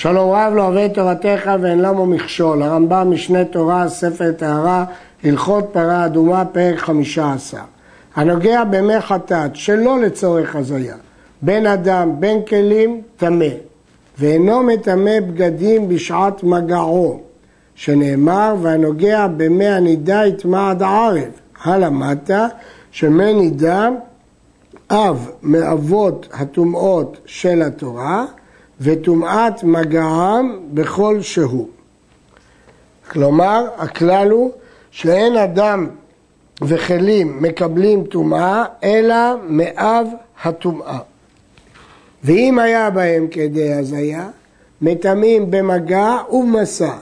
שלום רב לא את תורתך ואין למו מכשול. הרמב"ם משנה תורה, ספר טהרה, הלכות פרה אדומה, פרק חמישה עשר. הנוגע במי חטאת שלא לצורך הזיה, בין אדם, בין כלים, טמא, ואינו מטמא בגדים בשעת מגעו, שנאמר, והנוגע במי הנידה יטמע עד ערב. הלמטה, שמי נידה אב מאבות הטומאות של התורה, וטומאת מגעם בכל שהוא. כלומר, הכלל הוא שאין אדם וכלים מקבלים טומאה, אלא מאב הטומאה. ואם היה בהם כדי הזיה, מטמאים במגע ובמסע,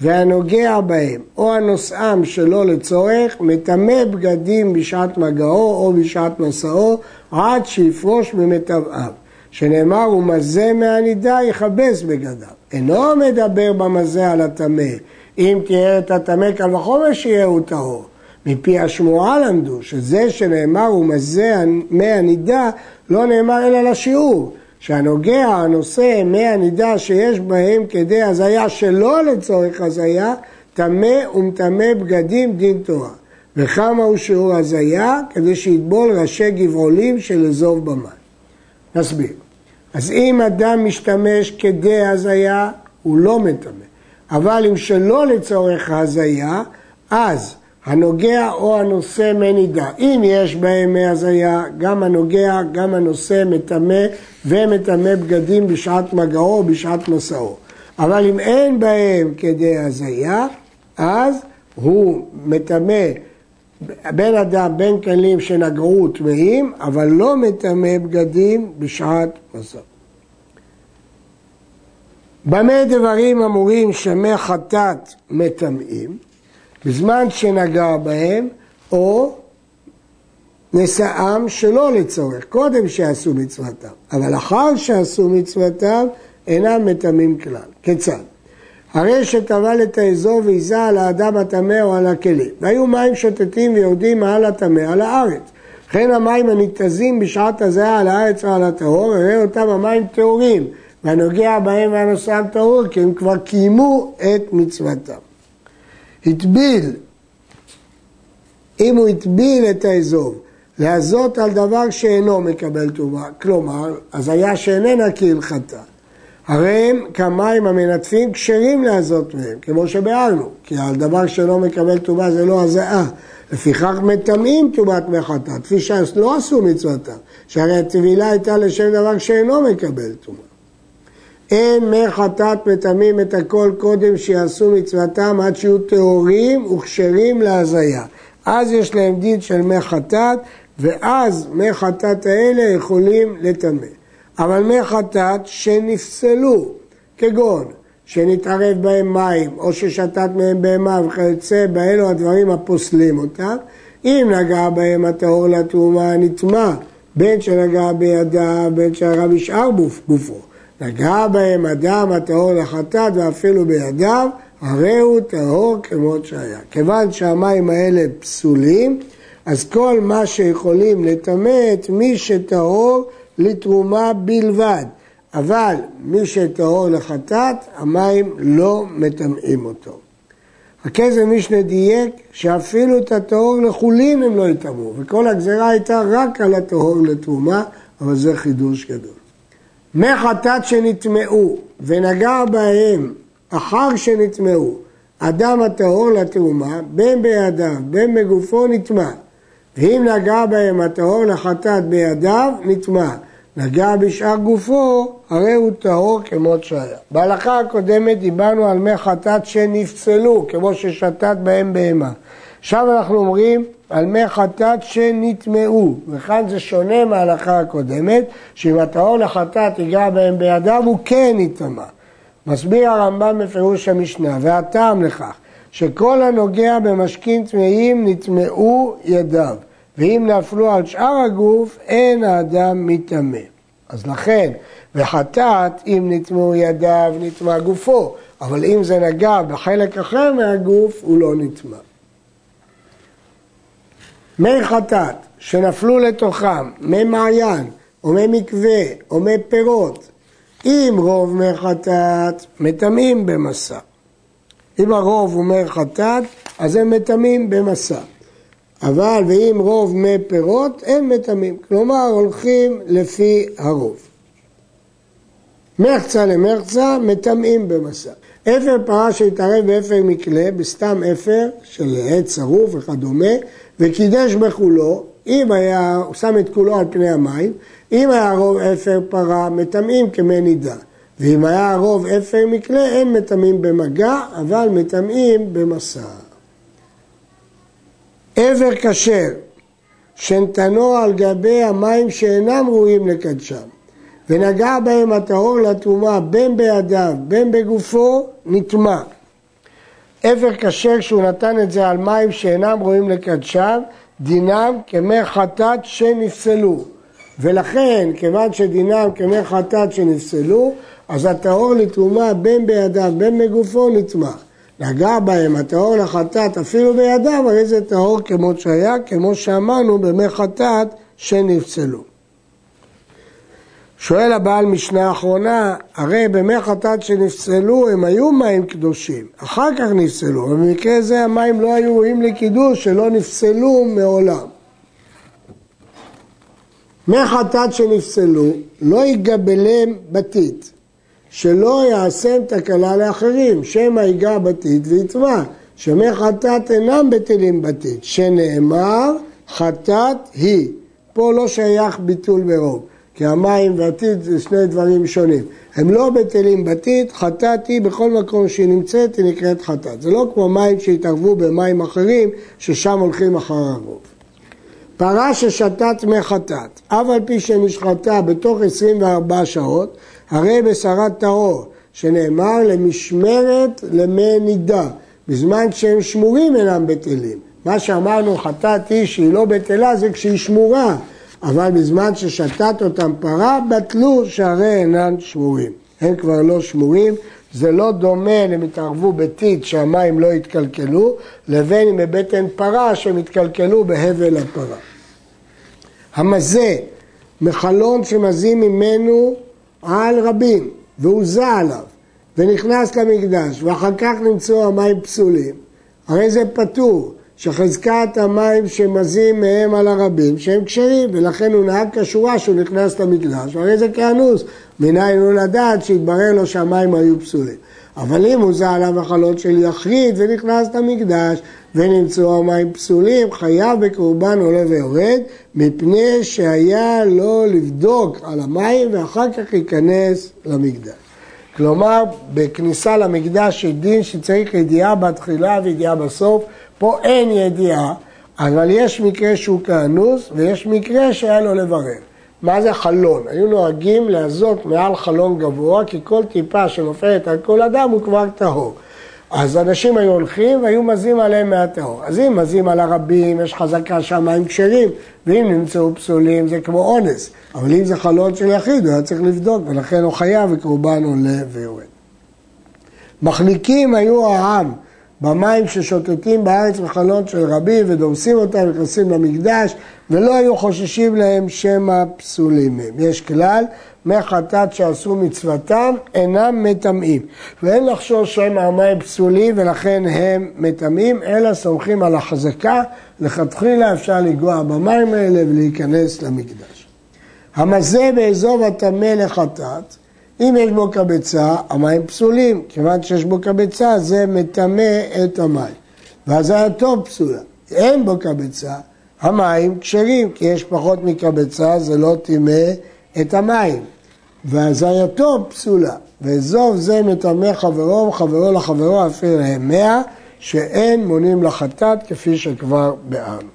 והנוגע בהם או הנושאם שלא לצורך, מטמא בגדים בשעת מגעו או בשעת מסעו, עד שיפרוש ממיטבעיו. שנאמר, הוא מזה מהנידה יכבס בגדיו. אינו מדבר במזה על הטמא. אם תהיה את הטמא קל וחומר שיהיה טהור. מפי השמועה למדו שזה שנאמר הוא מזה מי הנידה לא נאמר אלא לשיעור. שהנוגע, הנושא, מי הנידה שיש בהם כדי הזיה שלא לצורך הזיה, טמא ומטמא בגדים דין תורה. וכמה הוא שיעור הזיה? כדי שיטבול ראשי גבעולים של אזוב במים. נסביר. אז אם אדם משתמש כדי הזיה, הוא לא מטמא. אבל אם שלא לצורך הזיה, אז הנוגע או הנושא מנידה. אם יש בהם מי הזיה, גם הנוגע, גם הנושא מטמא ומטמא בגדים בשעת מגעו או בשעת מסעו. אבל אם אין בהם כדי הזיה, אז הוא מטמא בין אדם, בין כלים שנגעו טמאים, אבל לא מטמא בגדים בשעת מסע. במה דברים אמורים שמי חטאת מטמאים? בזמן שנגע בהם, או נשאם שלא לצורך, קודם שעשו מצוותם, אבל אחר שעשו מצוותם אינם מטמאים כלל. כיצד? הרי שטבל את האזור ועיזה על האדם הטמא או על הכלים. והיו מים שוטטים ויורדים מעל הטמא על הארץ. וכן המים הניתזים בשעת הזיה על הארץ או על הטהור, הרי אותם המים טהורים, והנוגע בהם והנושאם טהור, כי הם כבר קיימו את מצוותם. הטביל, אם הוא הטביל את האזור, להזות על דבר שאינו מקבל טומאה, כלומר, הזיה שאיננה כהלכתה. הרי הם כמים המנטפים כשרים להזות מהם, כמו שביארנו, כי על דבר שלא מקבל טומאה זה לא הזעה. לפיכך מטמאים טומאת מי חטאת, כפי שלא עשו מצוותם, שהרי הטבילה הייתה לשם דבר שאינו מקבל טומאה. אין מי חטאת מטמאים את הכל קודם שיעשו מצוותם עד שיהיו טהורים וכשרים להזיה. אז יש להם דין של מי חטאת, ואז מי חטאת האלה יכולים לטמא. אבל מי חטאת שנפסלו, כגון שנתערב בהם מים, או ששתת מהם בהמה וכיוצא באלו הדברים הפוסלים אותם, אם נגע בהם הטהור לתרומה נטמע, בין שנגע בידיו, בין שנגע בשאר גופו. נגע בהם אדם הטהור לחטאת ואפילו בידיו, הרי הוא טהור כמות שהיה. כיוון שהמים האלה פסולים, אז כל מה שיכולים לטמא את מי שטהור לתרומה בלבד. אבל מי שטהור לחטאת, המים לא מטמאים אותו. הכסף משנה דייק שאפילו את הטהור לחולין הם לא יטמאו, וכל הגזרה הייתה רק על הטהור לתרומה, אבל זה חידוש גדול. מי חטאת שנטמאו ונגע בהם אחר שנטמאו אדם הטהור לתרומה, בין בידיו בין בגופו נטמא. ואם נגע בהם הטהור לחטאת בידיו, נטמע. נגע בשאר גופו, הרי הוא טהור כמות שהיה. בהלכה הקודמת דיברנו על מי חטאת שנפסלו, כמו ששתת בהם בהמה. עכשיו אנחנו אומרים על מי חטאת שנטמעו, וכאן זה שונה מההלכה הקודמת, שאם הטהור לחטאת ייגע בהם בידיו, הוא כן יטמע. מסביר הרמב"ם בפירוש המשנה, והטעם לכך, שכל הנוגע במשקים טמאים נטמעו ידיו, ואם נפלו על שאר הגוף, אין האדם מטמא. אז לכן, וחטאת, אם נטמעו ידיו, נטמע גופו, אבל אם זה נגע בחלק אחר מהגוף, הוא לא נטמע. מי חטאת שנפלו לתוכם, מי מעיין, או מי מקווה, או מי פירות, אם רוב מי חטאת, מטמאים במסע. אם הרוב הוא מי חטאת, אז הם מטמאים במסע. אבל ואם רוב מי פירות, אין מטמאים. כלומר, הולכים לפי הרוב. מחצה למחצה, מטמאים במסע. אפר פרה שהתערב באפר מקלה, בסתם אפר של עץ שרוף וכדומה, וקידש בכולו, אם היה, הוא שם את כולו על פני המים, אם היה רוב אפר פרה, מטמאים כמי נידה. ואם היה רוב אפר מקלה, אין מטמאים במגע, אבל מטמאים במסע. עבר כשר, שנתנו על גבי המים שאינם ראויים לקדשם, ונגע בהם הטהור לטומאה בין בידיו בין בגופו, נטמע. עבר כשר כשהוא נתן את זה על מים שאינם ראויים לקדשם, דינם כמי חטאת שנפסלו. ולכן, כיוון שדינם כמי חטאת שנפסלו, אז הטהור לתרומה בין בידיו בין בגופו נטמע. נגע בהם הטהור לחטאת אפילו בידיו, הרי זה טהור כמו שהיה, כמו שאמרנו במי חטאת שנפסלו. שואל הבעל משנה האחרונה, הרי במי חטאת שנפסלו הם היו מים קדושים, אחר כך נפסלו, במקרה זה המים לא היו ראויים לקידוש, שלא נפסלו מעולם. מי חטאת שנפסלו, לא יגבלם בתית, שלא יעשם תקלה לאחרים, שמא ייגע בתית ויטבע, שמי חטאת אינם בטלים בתית, שנאמר חטאת היא. פה לא שייך ביטול ברוב. כי המים והטיט זה שני דברים שונים. הם לא בטלים בטיט, חטאת היא בכל מקום שהיא נמצאת, היא נקראת חטאת. זה לא כמו מים שהתערבו במים אחרים, ששם הולכים אחר הרוב. פרה ששתת מי חטאת, אף על פי שנשחטה בתוך 24 שעות, הרי בשרת טהור, שנאמר למשמרת למי נידה, בזמן שהם שמורים אינם בטלים. מה שאמרנו חטאת היא שהיא לא בטלה זה כשהיא שמורה, אבל בזמן ששתת אותם פרה, בטלו שהרי אינן שמורים. הם כבר לא שמורים, זה לא דומה אם התערבו בטיט שהמים לא התקלקלו, לבין אם בבטן פרה שהם התקלקלו בהבל הפרה. המזה, מחלון שמזים ממנו על רבים, והוא זע עליו, ונכנס למקדש, ואחר כך נמצאו המים פסולים, הרי זה פטור. שחזקת המים שמזים מהם על הרבים שהם כשרים ולכן הוא נהג כשורה שהוא נכנס למקדש והרי זה כאנוס מניין הוא לדעת שהתברר לו שהמים היו פסולים אבל אם הוא זע עליו החלות של יחיד ונכנס למקדש ונמצאו המים פסולים חייב בקורבן עולה ויורד מפני שהיה לו לבדוק על המים ואחר כך ייכנס למקדש כלומר בכניסה למקדש יש דין שצריך ידיעה בתחילה וידיעה בסוף פה אין ידיעה, אבל יש מקרה שהוא כאנוס ויש מקרה שהיה לו לברר. מה זה חלון? היו נוהגים להזות מעל חלון גבוה, כי כל טיפה שנופלת על כל אדם הוא כבר טהור. אז אנשים היו הולכים והיו מזים עליהם מהטהור. אז אם מזים על הרבים, יש חזקה שהמים כשרים, ואם נמצאו פסולים זה כמו אונס. אבל אם זה חלון של יחיד, הוא היה צריך לבדוק, ולכן הוא חייב וקורבן עולה ויורד. מחליקים היו העם במים ששוטטים בארץ בחלון של רבים ודורסים אותם, נכנסים למקדש, ולא היו חוששים להם שמא פסולים הם. יש כלל, מי חטאת שעשו מצוותם אינם מטמאים. ואין לחשוש שהם המים פסולים ולכן הם מטמאים, אלא סומכים על החזקה, לכתחילה אפשר לגוע במים האלה ולהיכנס למקדש. המזה באזוב הטמא לחטאת אם יש בו קבצה, המים פסולים, כיוון שיש בו קבצה זה מטמא את המים. והזייתו פסולה. אין בו קבצה, המים כשרים, כי יש פחות מקבצה, זה לא טימא את המים. והזייתו פסולה. ואזוב זה מטמא חברו וחברו לחברו אפילו להם מאה, שאין מונים לחטאת כפי שכבר באנו.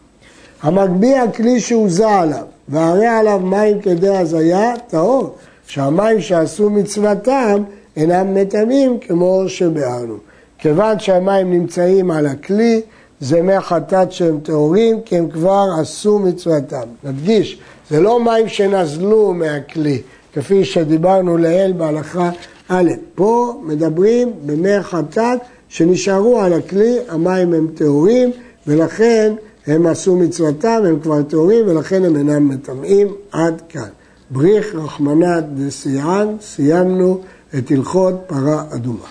המגביה כלי שהוזע עליו, והרי עליו מים כדי הזיה, טהור. שהמים שעשו מצוותם אינם מטמאים כמו שביארנו. כיוון שהמים נמצאים על הכלי, זה מי חטאת שהם טהורים, כי הם כבר עשו מצוותם. נדגיש, זה לא מים שנזלו מהכלי, כפי שדיברנו לעיל בהלכה א', פה מדברים במי חטאת שנשארו על הכלי, המים הם טהורים, ולכן הם עשו מצוותם, הם כבר טהורים, ולכן הם אינם מטמאים עד כאן. בריך רחמנא דסיען, סיימנו את הלכות פרה אדומה.